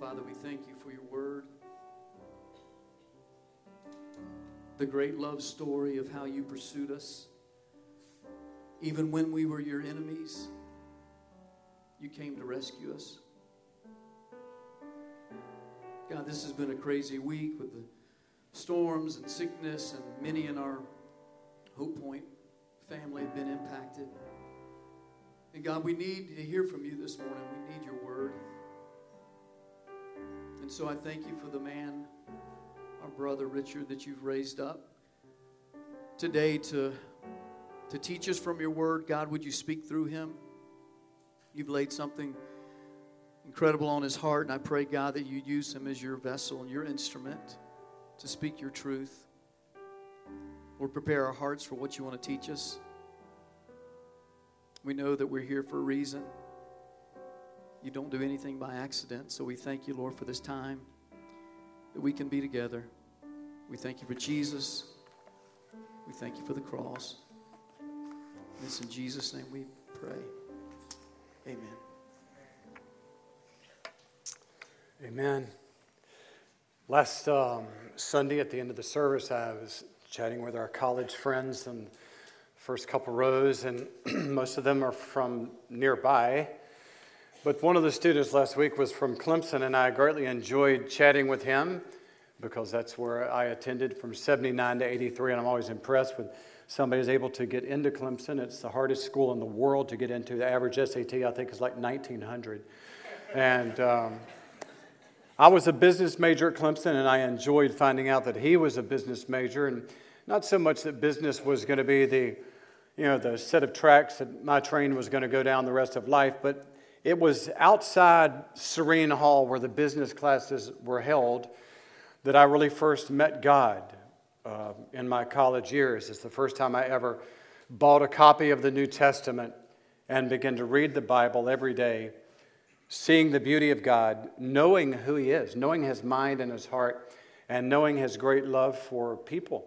Father, we thank you for your word. The great love story of how you pursued us. Even when we were your enemies, you came to rescue us. God, this has been a crazy week with the storms and sickness, and many in our Hope Point family have been impacted. And God, we need to hear from you this morning. We need your word. And so I thank you for the man, our brother Richard, that you've raised up today to, to teach us from your word. God, would you speak through him? You've laid something incredible on his heart, and I pray, God, that you use him as your vessel and your instrument to speak your truth. Lord, prepare our hearts for what you want to teach us. We know that we're here for a reason. You don't do anything by accident. So we thank you, Lord, for this time that we can be together. We thank you for Jesus. We thank you for the cross. And it's in Jesus' name we pray. Amen. Amen. Last um, Sunday at the end of the service, I was chatting with our college friends the first couple rows, and most of them are from nearby. But one of the students last week was from Clemson, and I greatly enjoyed chatting with him because that's where I attended from 79 to 83, and I'm always impressed with somebody who's able to get into Clemson. It's the hardest school in the world to get into. The average SAT, I think, is like 1900. And um, I was a business major at Clemson, and I enjoyed finding out that he was a business major, and not so much that business was going to be the, you know, the set of tracks that my train was going to go down the rest of life, but it was outside Sirrine Hall, where the business classes were held, that I really first met God uh, in my college years. It's the first time I ever bought a copy of the New Testament and began to read the Bible every day, seeing the beauty of God, knowing who He is, knowing His mind and His heart, and knowing His great love for people,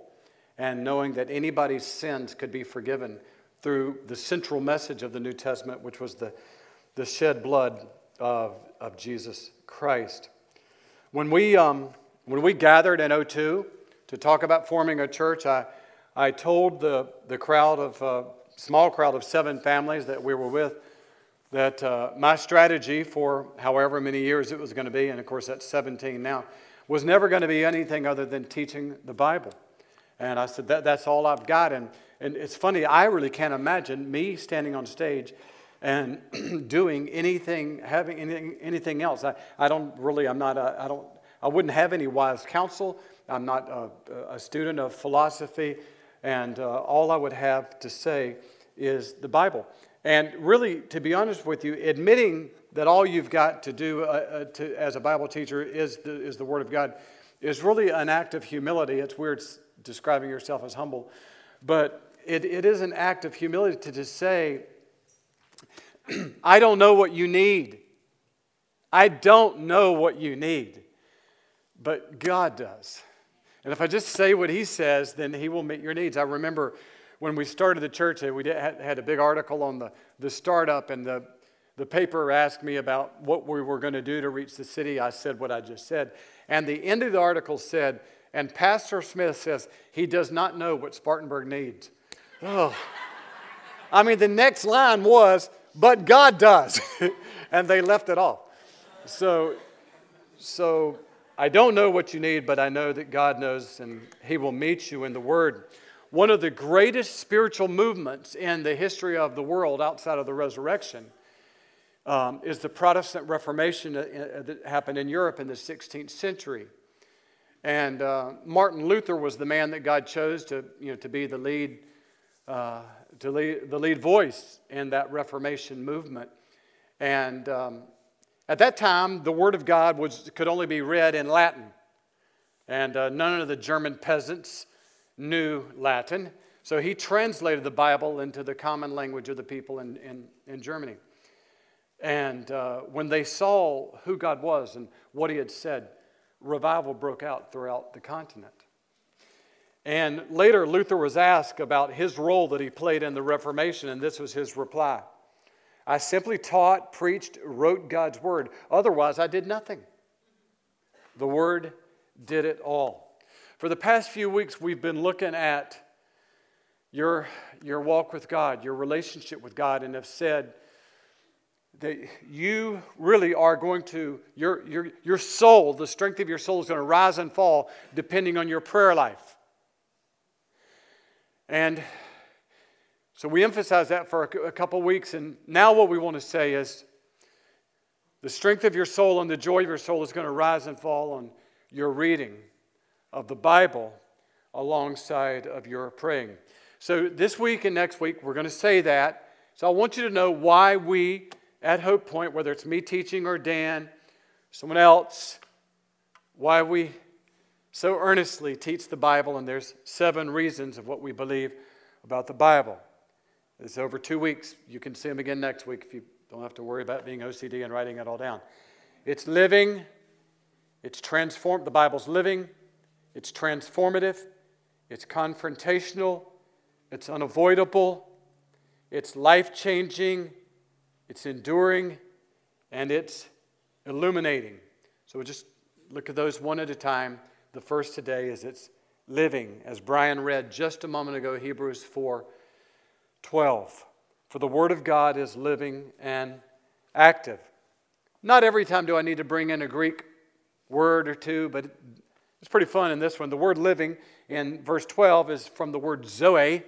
and knowing that anybody's sins could be forgiven through the central message of the New Testament, which was the the shed blood of, of Jesus Christ. When we, um, when we gathered in 02 to talk about forming a church, I, I told the, the crowd of, uh, small crowd of seven families that we were with, that uh, my strategy for however many years it was going to be, and of course that's 17 now, was never going to be anything other than teaching the Bible. And I said, that, that's all I've got. And, and it's funny, I really can't imagine me standing on stage and doing anything, having anything, anything else. I, I don't really, I'm not, a, I don't, I wouldn't have any wise counsel. I'm not a, a student of philosophy. And uh, all I would have to say is the Bible. And really, to be honest with you, admitting that all you've got to do uh, uh, to, as a Bible teacher is the, is the Word of God is really an act of humility. It's weird describing yourself as humble, but it, it is an act of humility to just say, I don't know what you need. I don't know what you need, but God does. And if I just say what He says, then He will meet your needs. I remember when we started the church, we had a big article on the, the startup, and the, the paper asked me about what we were going to do to reach the city. I said what I just said. And the end of the article said, and Pastor Smith says he does not know what Spartanburg needs. Oh. I mean, the next line was, but God does. and they left it off. So, so I don't know what you need, but I know that God knows and He will meet you in the Word. One of the greatest spiritual movements in the history of the world outside of the resurrection um, is the Protestant Reformation that happened in Europe in the 16th century. And uh, Martin Luther was the man that God chose to, you know, to be the lead uh, to lead, the lead voice in that Reformation movement. And um, at that time, the Word of God was, could only be read in Latin. And uh, none of the German peasants knew Latin. So he translated the Bible into the common language of the people in, in, in Germany. And uh, when they saw who God was and what he had said, revival broke out throughout the continent. And later, Luther was asked about his role that he played in the Reformation, and this was his reply I simply taught, preached, wrote God's word. Otherwise, I did nothing. The Word did it all. For the past few weeks, we've been looking at your, your walk with God, your relationship with God, and have said that you really are going to, your, your, your soul, the strength of your soul is going to rise and fall depending on your prayer life. And so we emphasize that for a, a couple weeks, and now what we want to say is the strength of your soul and the joy of your soul is going to rise and fall on your reading of the Bible alongside of your praying. So this week and next week, we're going to say that. So I want you to know why we at Hope Point, whether it's me teaching or Dan, someone else, why we so earnestly teach the Bible, and there's seven reasons of what we believe about the Bible. It's over two weeks. You can see them again next week if you don't have to worry about being OCD and writing it all down. It's living, it's transformed. The Bible's living, it's transformative, it's confrontational, it's unavoidable, it's life changing, it's enduring, and it's illuminating. So we'll just look at those one at a time. The first today is it's living, as Brian read just a moment ago, Hebrews 4 12. For the Word of God is living and active. Not every time do I need to bring in a Greek word or two, but it's pretty fun in this one. The word living in verse 12 is from the word zoe,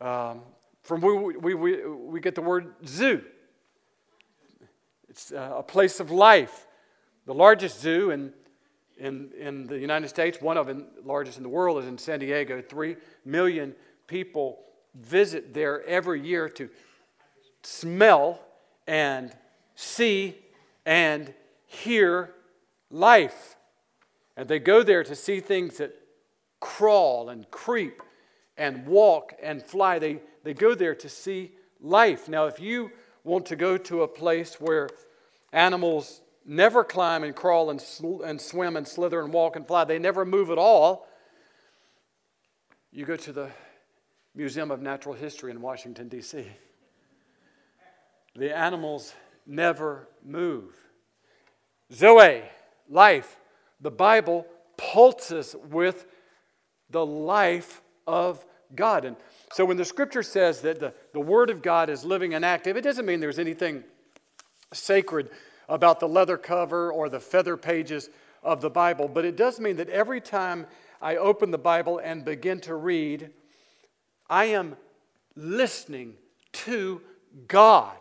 um, from we, we, we, we get the word zoo. It's uh, a place of life. The largest zoo in, in, in the United States, one of the largest in the world, is in San Diego. Three million people visit there every year to smell and see and hear life. And they go there to see things that crawl and creep and walk and fly. They, they go there to see life. Now, if you want to go to a place where animals never climb and crawl and, sl- and swim and slither and walk and fly, they never move at all, you go to the Museum of Natural History in Washington, D.C. The animals never move. Zoe, life, the Bible pulses with the life of God. And so when the scripture says that the, the Word of God is living and active, it doesn't mean there's anything sacred about the leather cover or the feather pages of the Bible, but it does mean that every time I open the Bible and begin to read, I am listening to God.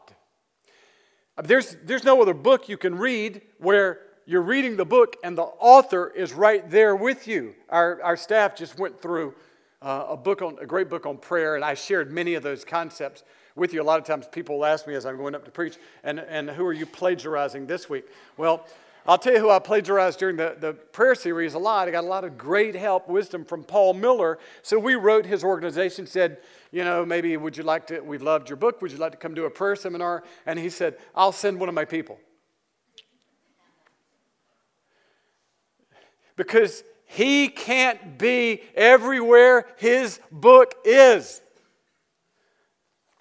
There's, there's no other book you can read where you're reading the book and the author is right there with you. Our, our staff just went through uh, a book on a great book on prayer, and I shared many of those concepts with you. A lot of times people ask me as I'm going up to preach, and, and who are you plagiarizing this week? Well, I'll tell you who I plagiarized during the, the prayer series a lot. I got a lot of great help, wisdom from Paul Miller. So we wrote his organization, said, you know, maybe would you like to, we've loved your book, would you like to come do a prayer seminar? And he said, I'll send one of my people. because he can't be everywhere his book is.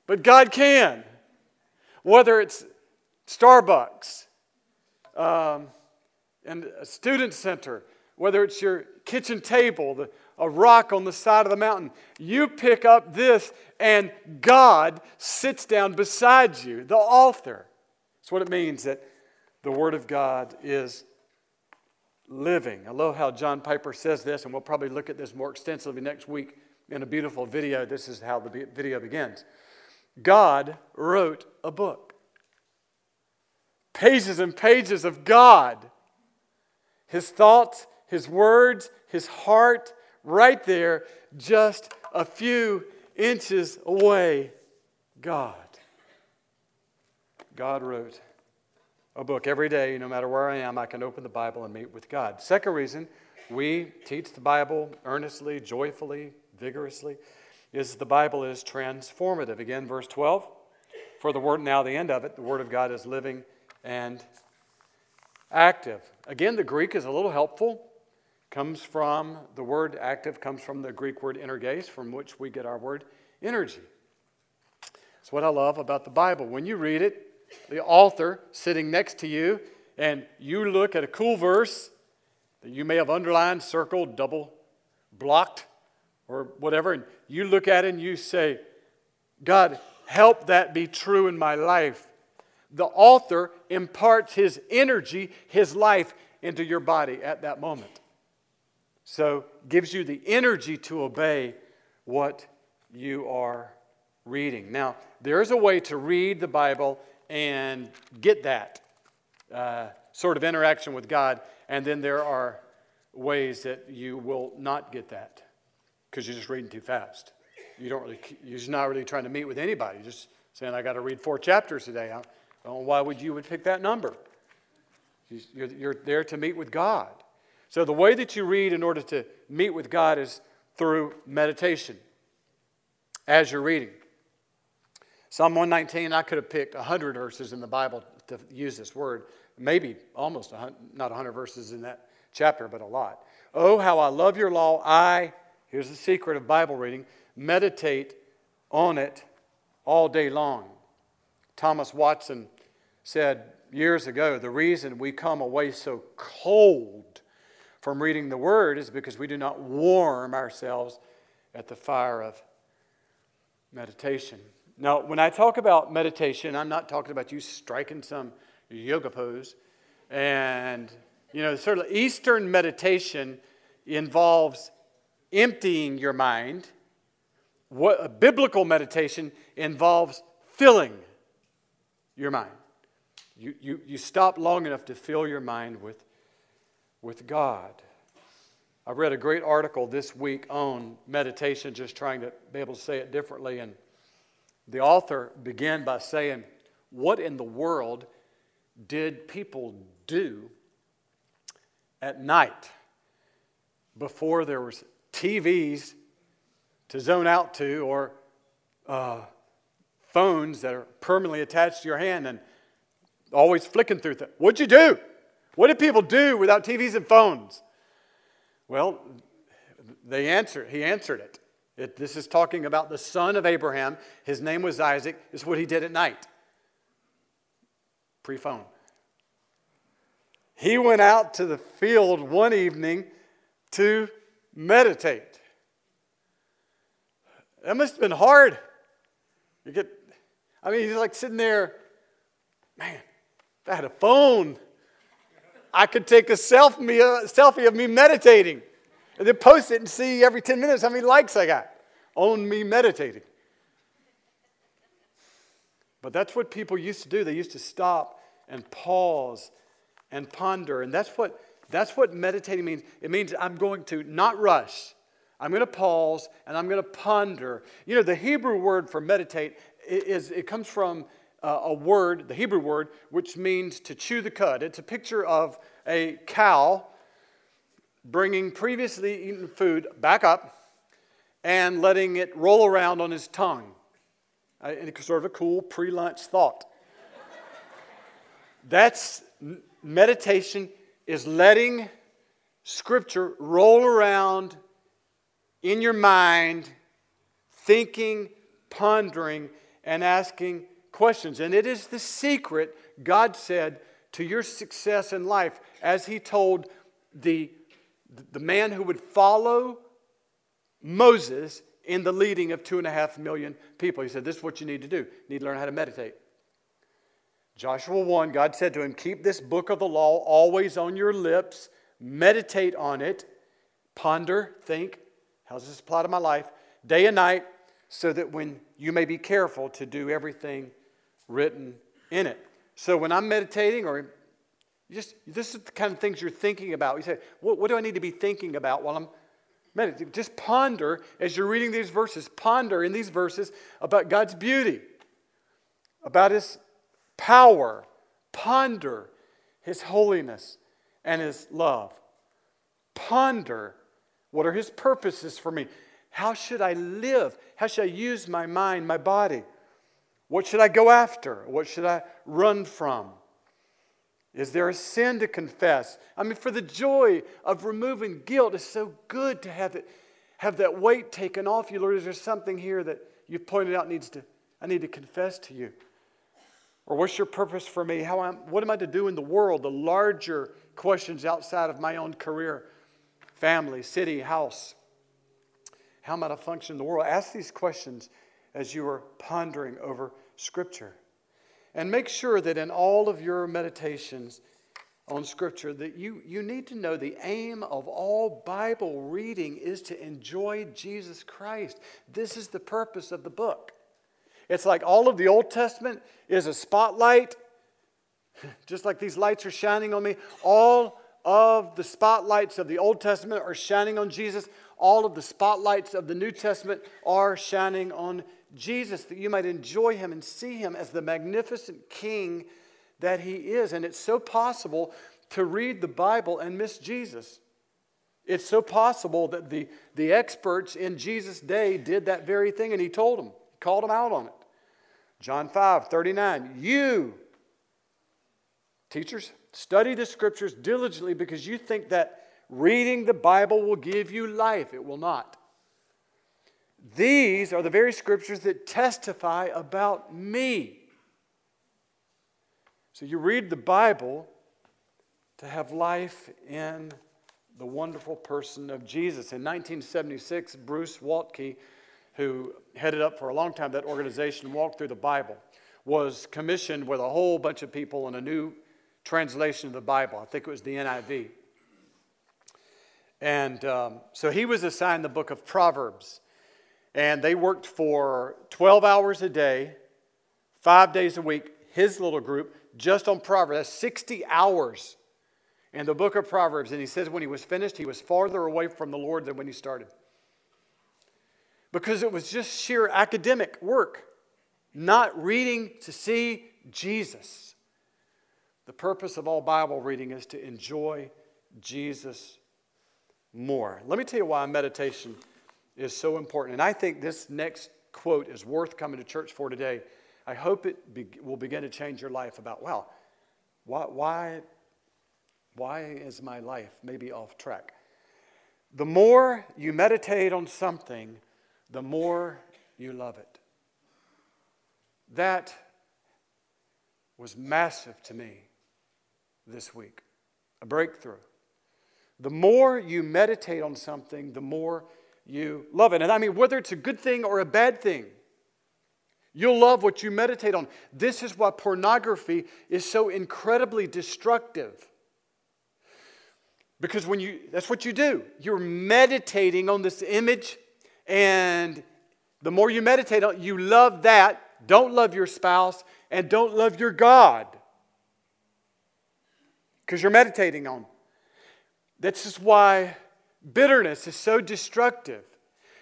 But God can. Whether it's Starbucks um, and a student center, whether it's your kitchen table, the, a rock on the side of the mountain, you pick up this and God sits down beside you, the author. That's what it means that the Word of God is living. I love how John Piper says this, and we'll probably look at this more extensively next week in a beautiful video. This is how the video begins. God wrote a book. Pages and pages of God. His thoughts, His words, His heart, right there, just a few inches away. God. God wrote a book every day, no matter where I am, I can open the Bible and meet with God. Second reason we teach the Bible earnestly, joyfully, vigorously is the Bible is transformative. Again, verse 12. For the word, now the end of it, the Word of God is living and active. Again, the Greek is a little helpful. Comes from the word active, comes from the Greek word energes, from which we get our word energy. That's what I love about the Bible. When you read it, the author sitting next to you, and you look at a cool verse that you may have underlined, circled, double blocked, or whatever, and you look at it and you say, God, help that be true in my life. The author imparts his energy, his life into your body at that moment. So, gives you the energy to obey what you are reading. Now, there's a way to read the Bible and get that uh, sort of interaction with God, and then there are ways that you will not get that because you're just reading too fast. You don't really, you're not really trying to meet with anybody. You're just saying, I got to read four chapters today. I why would you would pick that number. You're, you're there to meet with God. So the way that you read in order to meet with God is through meditation as you're reading. Psalm 119, I could have picked 100 verses in the Bible to use this word. Maybe almost, 100, not 100 verses in that chapter, but a lot. Oh, how I love your law. I, here's the secret of Bible reading, meditate on it all day long. Thomas Watson said years ago the reason we come away so cold from reading the Word is because we do not warm ourselves at the fire of meditation. Now, when I talk about meditation, I'm not talking about you striking some yoga pose. And, you know, sort of Eastern meditation involves emptying your mind. What a biblical meditation involves filling your mind. You, you, you stop long enough to fill your mind with, with God. I read a great article this week on meditation, just trying to be able to say it differently. And the author began by saying, What in the world did people do at night before there was TVs to zone out to or uh, phones that are permanently attached to your hand and always flicking through things? What'd you do? What did people do without TVs and phones? Well, they answered, he answered it. It, this is talking about the son of Abraham. His name was Isaac. Is what he did at night pre phone. He went out to the field one evening to meditate. That must have been hard. You get, I mean, he's like sitting there, man, if I had a phone, I could take a selfie, a uh, selfie of me meditating and then post it and see every 10 minutes how many likes I got on me meditating. But that's what people used to do. They used to stop and pause and ponder. And that's what, that's what meditating means. It means I'm going to not rush. I'm going to pause and I'm going to ponder. You know, the Hebrew word for meditate is it comes from uh, a word, the Hebrew word, which means to chew the cud. It's a picture of a cow bringing previously eaten food back up and letting it roll around on his tongue. It's sort of a cool pre lunch thought. That's meditation, is letting Scripture roll around in your mind, thinking, pondering, and asking questions. And it is the secret, God said, to your success in life, as He told the the man who would follow Moses in the leading of two and a half million people. He said, This is what you need to do. You need to learn how to meditate. Joshua 1, God said to him, Keep this book of the law always on your lips, meditate on it, ponder, think, how does this apply to my life, day and night, so that when you may be careful to do everything written in it. So when I'm meditating or just, this is the kind of things you're thinking about. You say, what, what do I need to be thinking about while I'm meditating? Just ponder as you're reading these verses, ponder in these verses about God's beauty, about His power, ponder His holiness and His love. Ponder what are His purposes for me. How should I live? How should I use my mind, my body? What should I go after? What should I run from? Is there a sin to confess? I mean, for the joy of removing guilt, it's so good to have, it, have that weight taken off you, Lord. Is there something here that you've pointed out needs to, I need to confess to you? Or what's your purpose for me? How am, what am I to do in the world? The larger questions outside of my own career, family, city, house. How am I to function in the world? Ask these questions as you are pondering over Scripture. And make sure that in all of your meditations on Scripture, that you, you need to know the aim of all Bible reading is to enjoy Jesus Christ. This is the purpose of the book. It's like all of the Old Testament is a spotlight, just like these lights are shining on me. All of the spotlights of the Old Testament are shining on Jesus. All of the spotlights of the New Testament are shining on Jesus, that you might enjoy him and see him as the magnificent king that he is. And it's so possible to read the Bible and miss Jesus. It's so possible that the, the experts in Jesus' day did that very thing, and he told them, called them out on it. John 5 39. You, teachers, study the scriptures diligently because you think that reading the Bible will give you life. It will not. These are the very scriptures that testify about me. So you read the Bible to have life in the wonderful person of Jesus. In 1976, Bruce Waltke who headed up for a long time that organization, Walk Thru the Bible, was commissioned with a whole bunch of people in a new translation of the Bible. I think it was the NIV. And um, so he was assigned the book of Proverbs. And they worked for 12 hours a day, five days a week, his little group, just on Proverbs. That's 60 hours in the book of Proverbs. And he says when he was finished, he was farther away from the Lord than when he started because it was just sheer academic work, not reading to see Jesus. The purpose of all Bible reading is to enjoy Jesus more. Let me tell you why meditation is so important. And I think this next quote is worth coming to church for today. I hope it be, will begin to change your life about, well, why, why, why is my life maybe off track? The more you meditate on something, the more you love it. That was massive to me this week a breakthrough. The more you meditate on something, the more you love it. And I mean, whether it's a good thing or a bad thing, you'll love what you meditate on. This is why pornography is so incredibly destructive. Because when you, that's what you do. You're meditating on this image and the more you meditate on you love that, don't love your spouse, and don't love your God. Because you're meditating on. This is why bitterness is so destructive.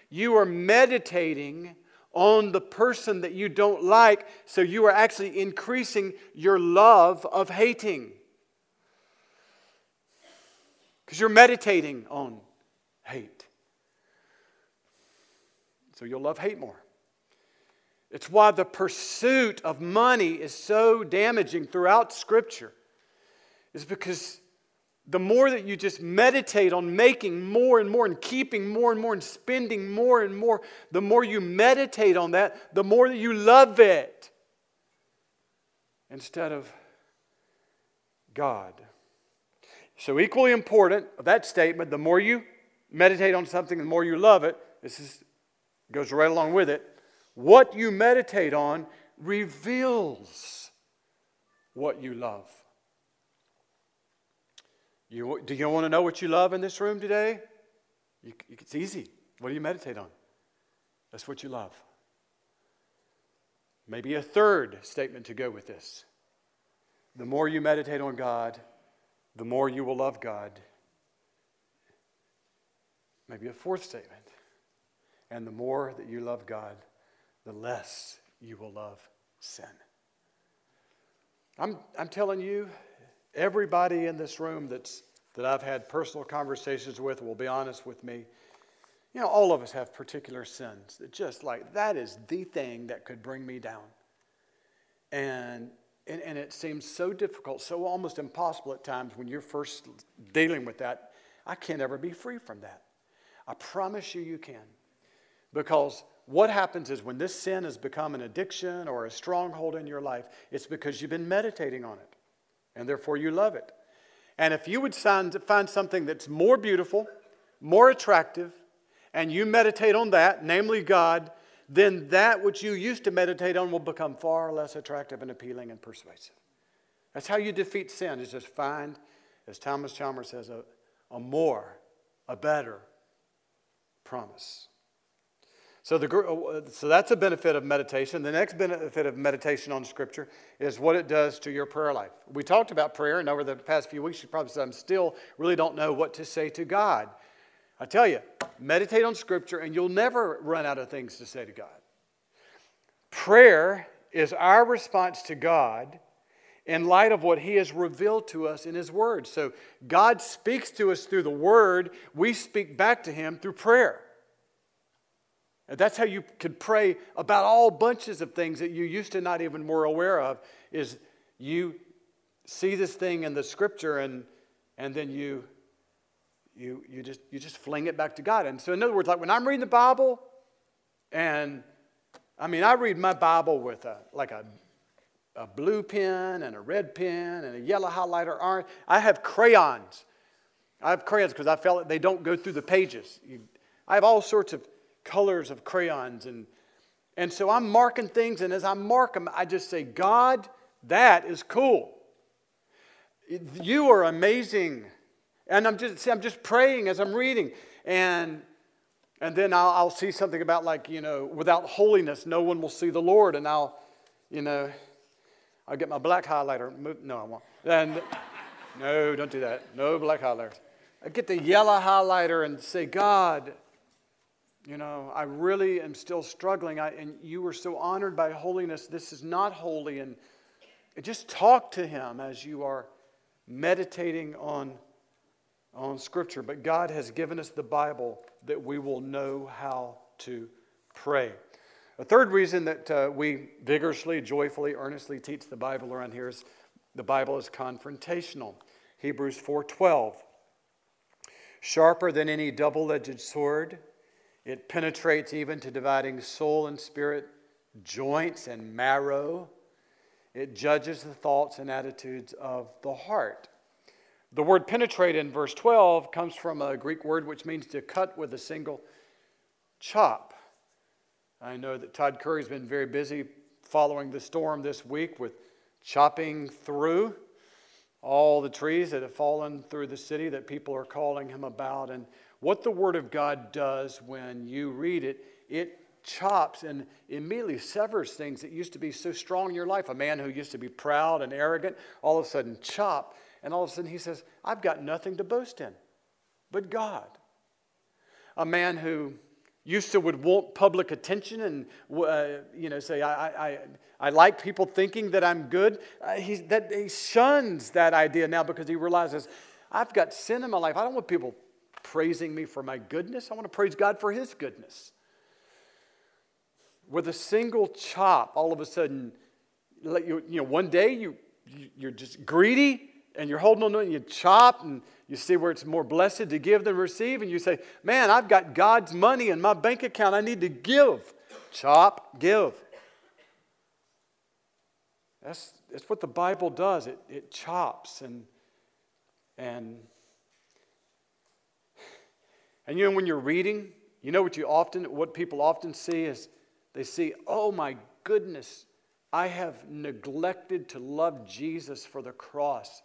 You are meditating on the person that you don't like, so you are actually increasing your love of hating. Because you're meditating on hate. So you'll love hate more. It's why the pursuit of money is so damaging throughout Scripture, is because the more that you just meditate on making more and more and keeping more and more and spending more and more, the more you meditate on that, the more that you love it instead of God. So, equally important, of that statement, the more you meditate on something, the more you love it. This is goes right along with it. What you meditate on reveals what you love. You, do you want to know what you love in this room today? You, it's easy. What do you meditate on? That's what you love. Maybe a third statement to go with this. The more you meditate on God, the more you will love God. Maybe a fourth statement. And the more that you love God, the less you will love sin. I'm, I'm telling you, everybody in this room that's, that I've had personal conversations with will be honest with me. You know, all of us have particular sins that just like that is the thing that could bring me down. And, and, and it seems so difficult, so almost impossible at times when you're first dealing with that. I can't ever be free from that. I promise you, you can. Because what happens is when this sin has become an addiction or a stronghold in your life, it's because you've been meditating on it, and therefore you love it. And if you would find, something that's more beautiful, more attractive, and you meditate on that, namely God, then that which you used to meditate on will become far less attractive and appealing and persuasive. That's how you defeat sin, is just find, as Thomas Chalmers says, a, a more, a better promise. So, the, uh, so that's a benefit of meditation. The next benefit of meditation on Scripture is what it does to your prayer life. We talked about prayer, and over the past few weeks, you probably said, I'm still really don't know what to say to God. I tell you, meditate on Scripture, and you'll never run out of things to say to God. Prayer is our response to God in light of what He has revealed to us in His Word. So, God speaks to us through the Word, we speak back to Him through prayer. And that's how you can pray about all bunches of things that you used to not even were aware of is you see this thing in the scripture and, and then you, you, you, just, you just fling it back to God. And so, in other words, like when I'm reading the Bible, and I mean, I read my Bible with a, like a, a blue pen and a red pen and a yellow highlighter, orange. I have crayons. I have crayons because I felt like they don't go through the pages. You, I have all sorts of colors of crayons. And, and so I'm marking things, and as I mark them, I just say, God, that is cool. You are amazing. And I'm just, see, I'm just praying as I'm reading. And, and then I'll, I'll see something about, like, you know, without holiness, no one will see the Lord. And I'll, you know, I'll get my black highlighter. No, I won't. And no, don't do that. No black highlighters. I get the yellow highlighter and say, God, you know, I really am still struggling. I, and you were so honored by holiness. This is not holy. And just talk to him as you are meditating on, on Scripture. But God has given us the Bible that we will know how to pray. A third reason that uh, we vigorously, joyfully, earnestly teach the Bible around here is the Bible is confrontational. Hebrews 4:12. Sharper than any double-edged sword, it penetrates even to dividing soul and spirit, joints and marrow. It judges the thoughts and attitudes of the heart. The word penetrate in verse 12 comes from a Greek word which means to cut with a single chop. I know that Todd Curry's been very busy following the storm this week with chopping through all the trees that have fallen through the city that people are calling him about. And what the Word of God does when you read it, it chops and immediately severs things that used to be so strong in your life. A man who used to be proud and arrogant, all of a sudden chop, and all of a sudden he says, I've got nothing to boast in but God. A man who used to would want public attention and uh, you know say I, I, I like people thinking that i'm good uh, he, that, he shuns that idea now because he realizes i've got sin in my life i don't want people praising me for my goodness. I want to praise God for His goodness. With a single chop, all of a sudden, you, you know, one day you, you're just greedy and you're holding on to it and you chop and you see where it's more blessed to give than receive, and you say, Man, I've got God's money in my bank account. I need to give. Chop, give. That's, that's what the Bible does. It, it chops and, and and you know, when you're reading, you know what you often, what people often see is they see, oh my goodness, I have neglected to love Jesus for the cross.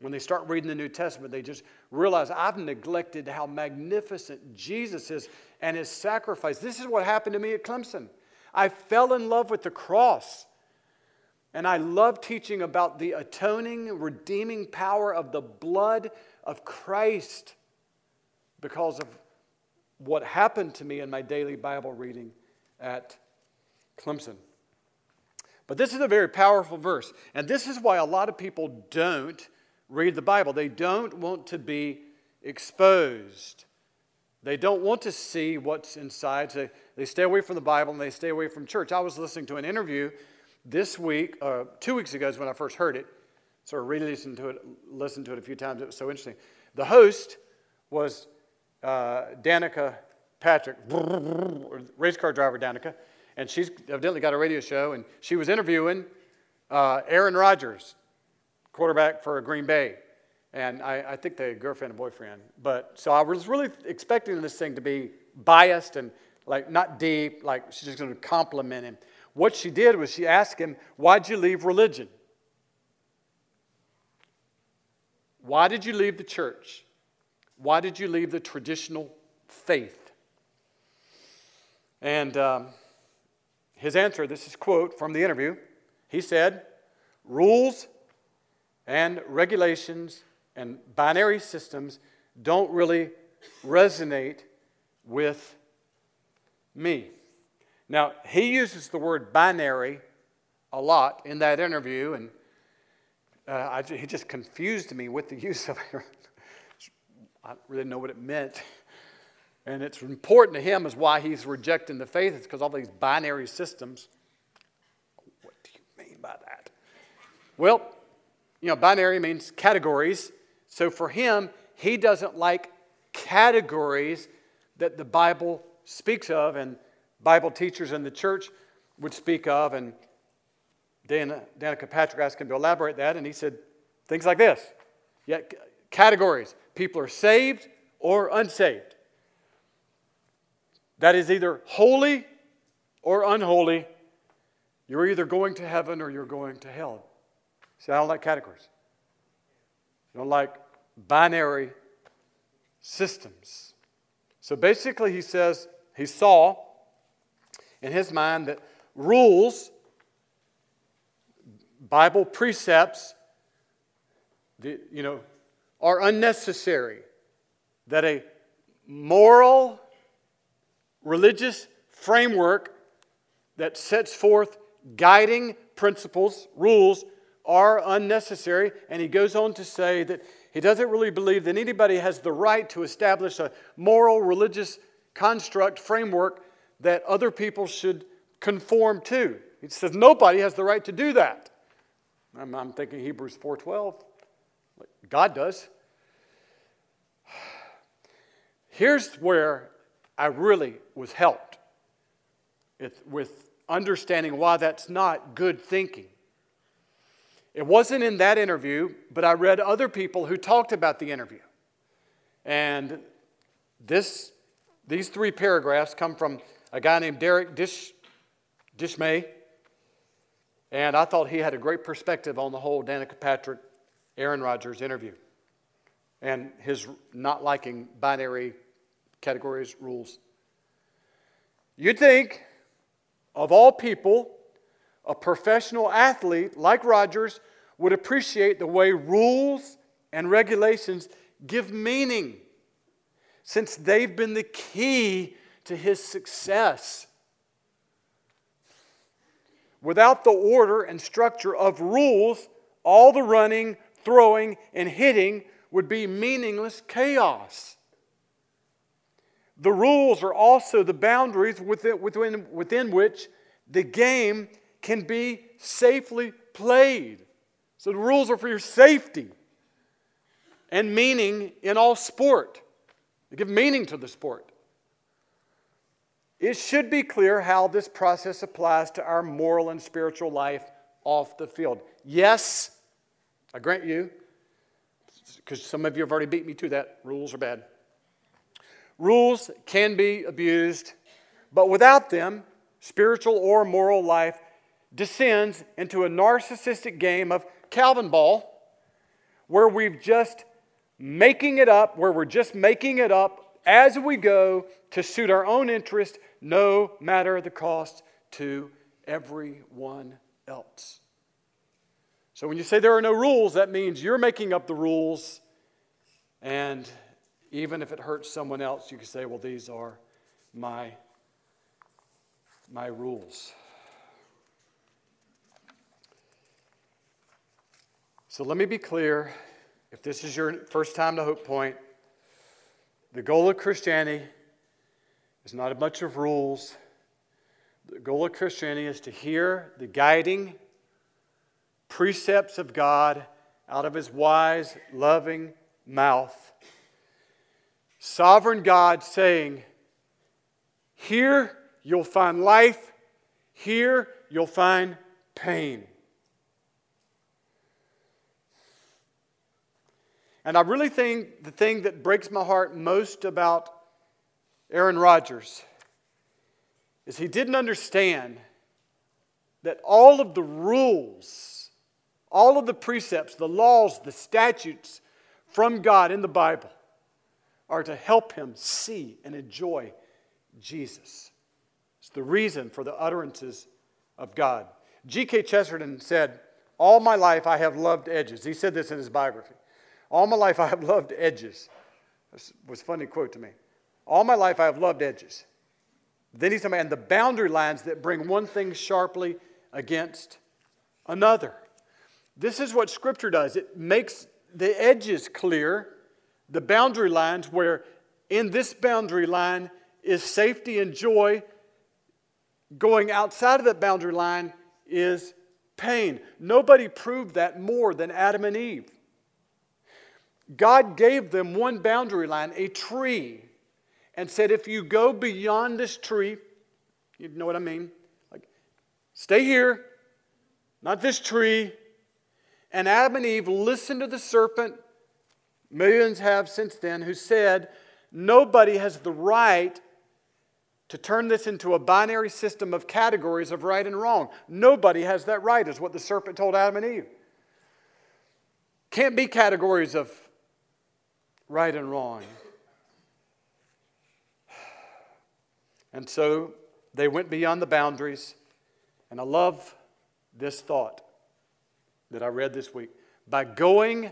When they start reading the New Testament, they just realize I've neglected how magnificent Jesus is and his sacrifice. This is what happened to me at Clemson. I fell in love with the cross. And I love teaching about the atoning, redeeming power of the blood of Christ because of what happened to me in my daily Bible reading at Clemson. But this is a very powerful verse. And this is why a lot of people don't read the Bible. They don't want to be exposed. They don't want to see what's inside. So they stay away from the Bible and they stay away from church. I was listening to an interview this week, uh, two weeks ago is when I first heard it. So I re listened to it, listened to it a few times. It was so interesting. The host was uh, Danica Patrick, race car driver Danica, and she's evidently got a radio show, and she was interviewing uh, Aaron Rodgers, quarterback for Green Bay. And I, I think they girlfriend and boyfriend. But so I was really expecting this thing to be biased and like not deep, like she's just going to compliment him. What she did was she asked him, Why'd you leave religion? Why did you leave the church? Why did you leave the traditional faith? And um, his answer this is quote from the interview. He said, Rules and regulations and binary systems don't really resonate with me. Now, he uses the word binary a lot in that interview, and uh, I, he just confused me with the use of it. I really know what it meant. And it's important to him is why he's rejecting the faith. It's because all these binary systems. What do you mean by that? Well, you know, binary means categories. So for him, he doesn't like categories that the Bible speaks of and Bible teachers in the church would speak of. And Dana, Danica Patrick asked him to elaborate that, and he said things like this. Yeah, categories. People are saved or unsaved. That is either holy or unholy. You're either going to heaven or you're going to hell. See, I don't like categories. I don't like binary systems. So basically, he says he saw in his mind that rules, Bible precepts, the, you know, are unnecessary. That a moral, religious framework that sets forth guiding principles, rules, are unnecessary. And he goes on to say that he doesn't really believe that anybody has the right to establish a moral, religious construct, framework that other people should conform to. He says nobody has the right to do that. I'm, I'm thinking Hebrews 4.12. God does. Here's where I really was helped with understanding why that's not good thinking. It wasn't in that interview, but I read other people who talked about the interview. And this, these three paragraphs come from a guy named Derek Dish, Dishmay. And I thought he had a great perspective on the whole Danica Patrick, Aaron Rodgers interview and his not liking binary categories, rules. You'd think, of all people, a professional athlete like Rodgers would appreciate the way rules and regulations give meaning, since they've been the key to his success. Without the order and structure of rules, all the running, throwing, and hitting would be meaningless chaos. The rules are also the boundaries within, within, within which the game can be safely played. So the rules are for your safety and meaning in all sport. They give meaning to the sport. It should be clear how this process applies to our moral and spiritual life off the field. Yes, I grant you, because some of you have already beat me to that, rules are bad. Rules can be abused, but without them, spiritual or moral life descends into a narcissistic game of Calvinball where we've just making it up, where we're just making it up as we go to suit our own interest, no matter the cost to everyone else. So when you say there are no rules, that means you're making up the rules, and even if it hurts someone else, you can say, well, these are my, my rules. So let me be clear. If this is your first time to Hope Point, the goal of Christianity is not a bunch of rules. The goal of Christianity is to hear the guiding precepts of God out of his wise, loving mouth. Sovereign God saying, Here you'll find life. Here you'll find pain. And I really think the thing that breaks my heart most about Aaron Rodgers is he didn't understand that all of the rules, all of the precepts, the laws, the statutes from God in the Bible are to help him see and enjoy Jesus. It's the reason for the utterances of God. G.K. Chesterton said, All my life I have loved edges. He said this in his biography. All my life I have loved edges. This was a funny quote to me. All my life I have loved edges. Then he's talking and the boundary lines that bring one thing sharply against another. This is what Scripture does. It makes the edges clear, the boundary lines where in this boundary line is safety and joy. Going outside of that boundary line is pain. Nobody proved that more than Adam and Eve. God gave them one boundary line, a tree, and said, if you go beyond this tree, you know what I mean? Like, stay here, not this tree. And Adam and Eve listened to the serpent, millions have since then, who said, nobody has the right to turn this into a binary system of categories of right and wrong. Nobody has that right, is what the serpent told Adam and Eve. Can't be categories of right and wrong. And so they went beyond the boundaries. And I love this thought that I read this week. By going,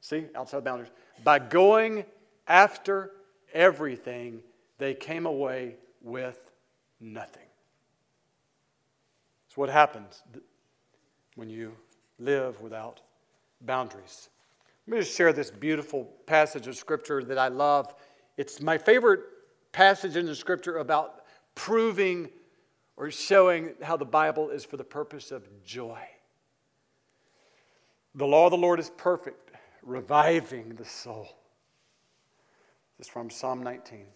see, outside boundaries, by going after everything, they came away with nothing. It's what happens when you live without boundaries. Let me just share this beautiful passage of Scripture that I love. It's my favorite passage in the Scripture about proving or showing how the Bible is for the purpose of joy. The law of the Lord is perfect, reviving the soul. This is from Psalm 19.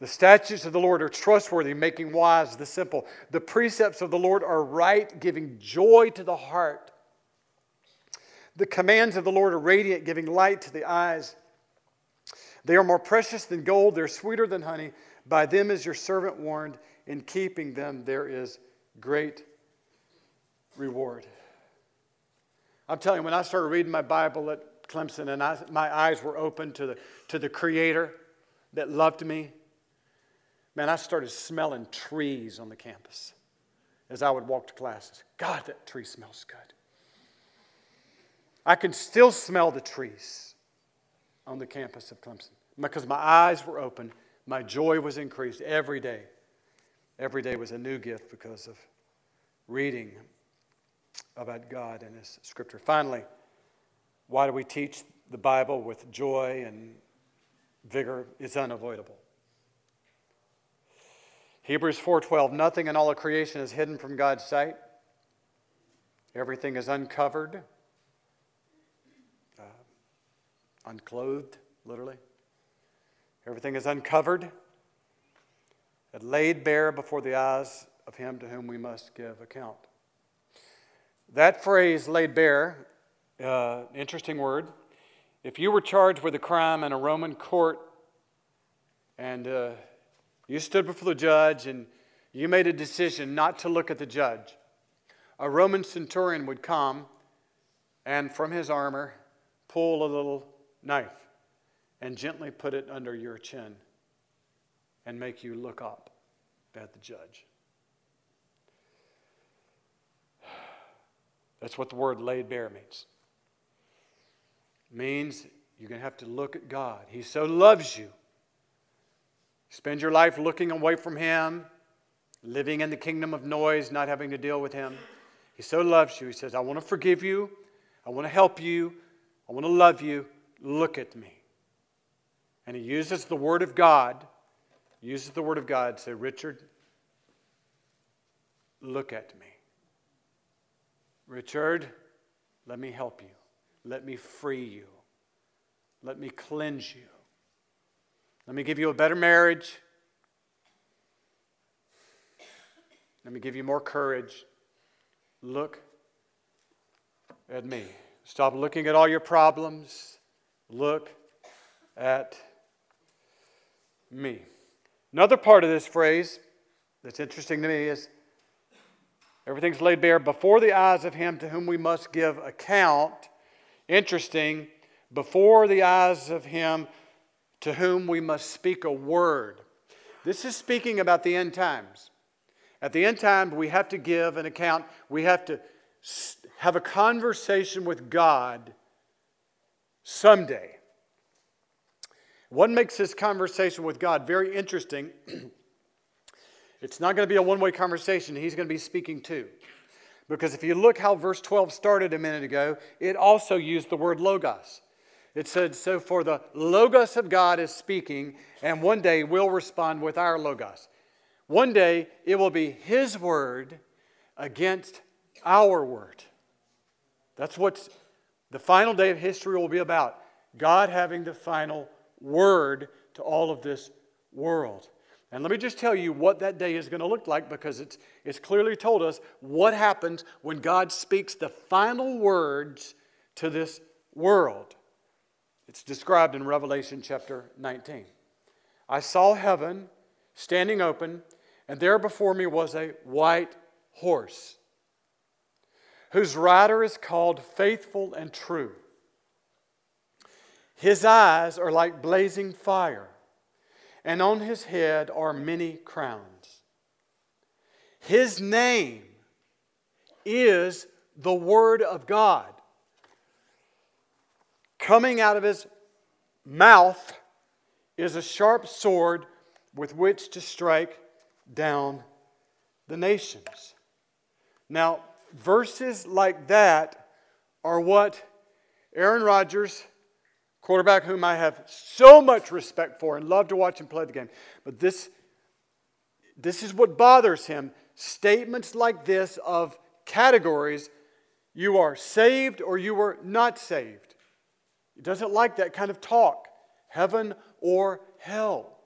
The statutes of the Lord are trustworthy, making wise the simple. The precepts of the Lord are right, giving joy to the heart. The commands of the Lord are radiant, giving light to the eyes. They are more precious than gold, they're sweeter than honey. By them is your servant warned. In keeping them, there is great reward. I'm telling you, when I started reading my Bible at Clemson and I, my eyes were open to the, to the Creator that loved me, man, I started smelling trees on the campus as I would walk to classes. God, that tree smells good. I can still smell the trees on the campus of Clemson because my eyes were open. My joy was increased every day. Every day was a new gift because of reading about God and His Scripture. Finally, why do we teach the Bible with joy and vigor? It's unavoidable. Hebrews 4:12 Nothing in all of creation is hidden from God's sight. Everything is uncovered uh, unclothed, literally. Everything is uncovered and laid bare before the eyes of him to whom we must give account. That phrase, laid bare, uh, interesting word. If you were charged with a crime in a Roman court and uh, you stood before the judge and you made a decision not to look at the judge, a Roman centurion would come and from his armor pull a little knife and gently put it under your chin and make you look up at the judge. That's what the word laid bare means. It means you're going to have to look at God. He so loves you. Spend your life looking away from Him, living in the kingdom of noise, not having to deal with Him. He so loves you. He says, I want to forgive you. I want to help you. I want to love you. Look at me. And he uses the Word of God, uses the Word of God say, Richard, look at me. Richard, let me help you. Let me free you. Let me cleanse you. Let me give you a better marriage. Let me give you more courage. Look at me. Stop looking at all your problems. Look at me. Another part of this phrase that's interesting to me is everything's laid bare before the eyes of him to whom we must give account. Interesting, before the eyes of him to whom we must speak a word. This is speaking about the end times. At the end time, we have to give an account. We have to have a conversation with God someday. What makes this conversation with God very interesting? it's not going to be a one way conversation, He's going to be speaking too. Because if you look how verse 12 started a minute ago, it also used the word logos. It said, So for the logos of God is speaking, and one day we'll respond with our logos. One day it will be His word against our word. That's what the final day of history will be about. God having the final word to all of this world. And let me just tell you what that day is going to look like because it's, it's clearly told us what happens when God speaks the final words to this world. It's described in Revelation chapter 19. I saw heaven standing open, and there before me was a white horse, whose rider is called Faithful and True. His eyes are like blazing fire, and on his head are many crowns. His name is the Word of God. Coming out of his mouth is a sharp sword with which to strike down the nations. Now, verses like that are what Aaron Rodgers quarterback whom I have so much respect for and love to watch him play the game. But this, this is what bothers him. Statements like this of categories you are saved or you are not saved. He doesn't like that kind of talk heaven or hell.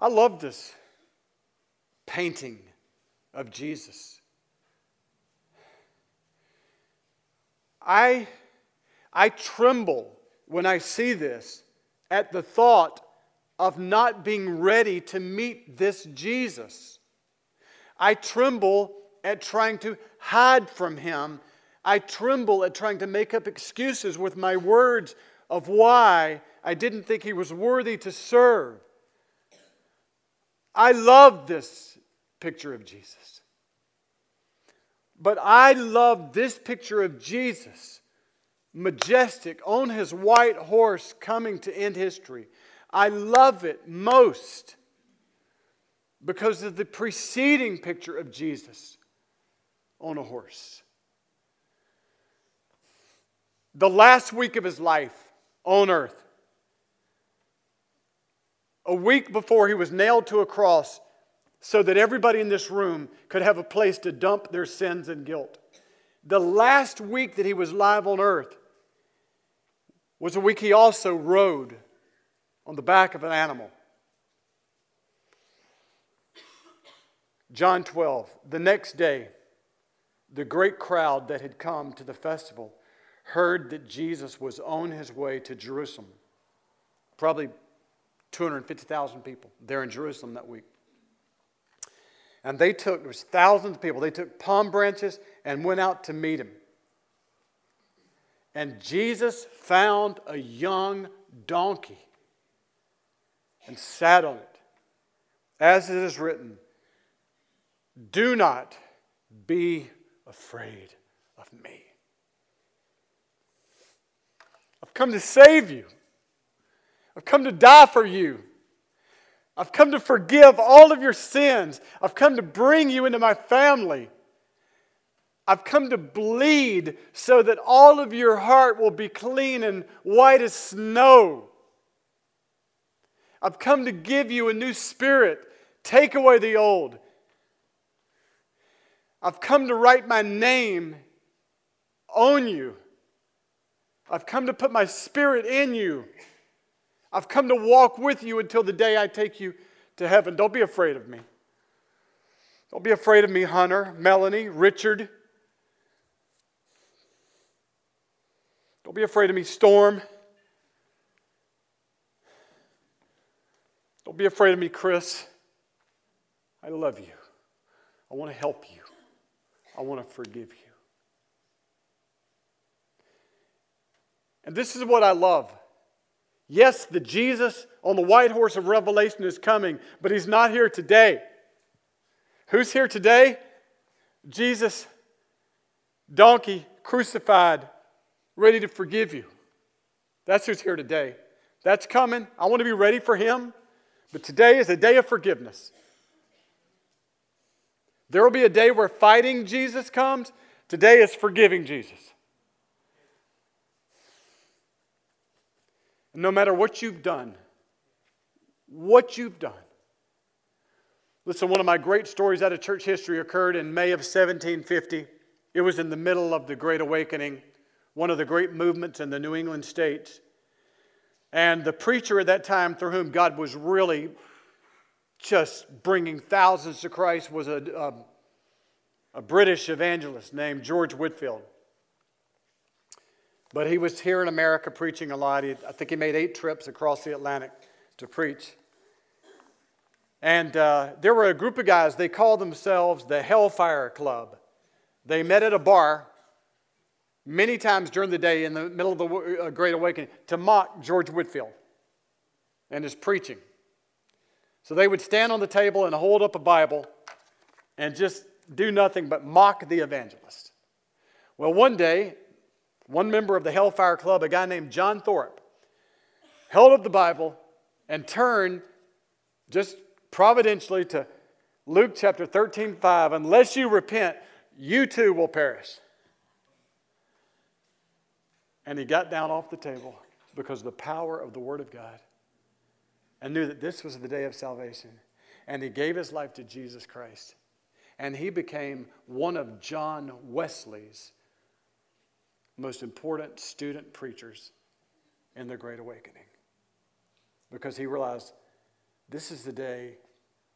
I love this painting of Jesus. I, I tremble when I see this at the thought of not being ready to meet this Jesus. I tremble at trying to hide from him. I tremble at trying to make up excuses with my words of why I didn't think he was worthy to serve. I love this picture of Jesus. But I love this picture of Jesus, majestic, on his white horse coming to end history. I love it most because of the preceding picture of Jesus on a horse. The last week of his life on earth, a week before he was nailed to a cross, so that everybody in this room could have a place to dump their sins and guilt. The last week that he was live on earth was a week he also rode on the back of an animal. John 12, the next day, the great crowd that had come to the festival heard that Jesus was on his way to Jerusalem. Probably 250,000 people there in Jerusalem that week. And they took, there was thousands of people, they took palm branches and went out to meet him. And Jesus found a young donkey and sat on it. As it is written, do not be afraid of me. I've come to save you. I've come to die for you. I've come to forgive all of your sins. I've come to bring you into my family. I've come to bleed so that all of your heart will be clean and white as snow. I've come to give you a new spirit, take away the old. I've come to write my name on you. I've come to put my spirit in you. I've come to walk with you until the day I take you to heaven. Don't be afraid of me. Don't be afraid of me, Hunter, Melanie, Richard. Don't be afraid of me, Storm. Don't be afraid of me, Chris. I love you. I want to help you. I want to forgive you. And this is what I love. Yes, the Jesus on the white horse of Revelation is coming, but he's not here today. Who's here today? Jesus, donkey, crucified, ready to forgive you. That's who's here today. That's coming. I want to be ready for him. But today is a day of forgiveness. There will be a day where fighting Jesus comes. Today is forgiving Jesus. No matter what you've done, what you've done. Listen, one of my great stories out of church history occurred in May of 1750. It was in the middle of the Great Awakening, one of the great movements in the New England states. And the preacher at that time, through whom God was really just bringing thousands to Christ, was a, a, a British evangelist named George Whitefield. But he was here in America preaching a lot. He, I think he made eight trips across the Atlantic to preach. And uh, there were a group of guys, they called themselves the Hellfire Club. They met at a bar many times during the day in the middle of the uh, Great Awakening to mock George Whitefield and his preaching. So they would stand on the table and hold up a Bible and just do nothing but mock the evangelist. Well, one day, one member of the Hellfire Club, a guy named John Thorpe, held up the Bible and turned just providentially to Luke chapter 13, 5. Unless you repent, you too will perish. And he got down off the table because of the power of the Word of God and knew that this was the day of salvation. And he gave his life to Jesus Christ. And he became one of John Wesley's most important student preachers in the Great Awakening because he realized this is the day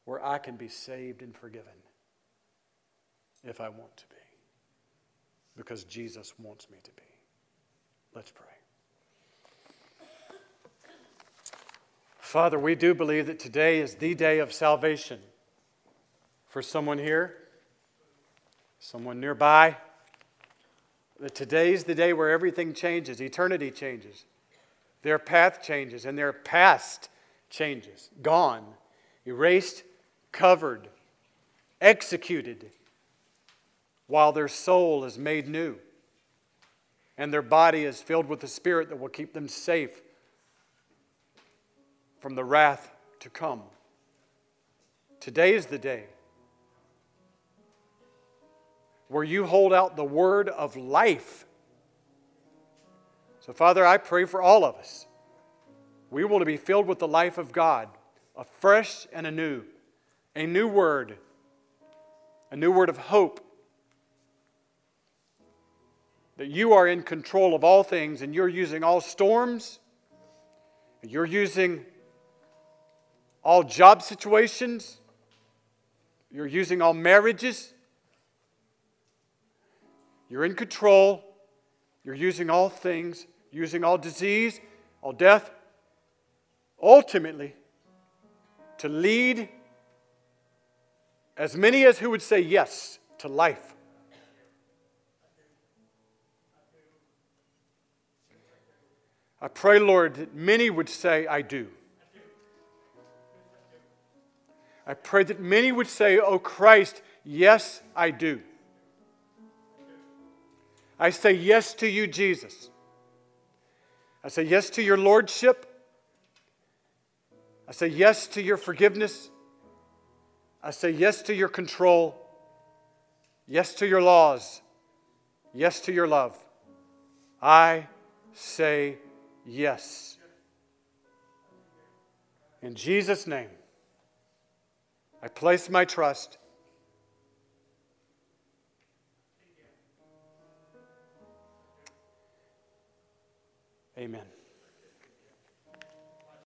where I can be saved and forgiven if I want to be because Jesus wants me to be. Let's pray. Father, we do believe that today is the day of salvation for someone here, someone nearby today's the day where everything changes, eternity changes, their path changes, and their past changes. Gone, erased, covered, executed, while their soul is made new. And their body is filled with the Spirit that will keep them safe from the wrath to come. Today is the day where you hold out the word of life. So, Father, I pray for all of us. We want to be filled with the life of God, afresh and anew, a new word, a new word of hope. That you are in control of all things and you're using all storms, you're using all job situations, you're using all marriages, you're in control. You're using all things, using all disease, all death, ultimately to lead as many as who would say yes to life. I pray, Lord, that many would say, I do. I pray that many would say, Oh Christ, yes, I do. I say yes to you, Jesus. I say yes to your lordship. I say yes to your forgiveness. I say yes to your control. Yes to your laws. Yes to your love. I say yes. In Jesus' name, I place my trust Amen.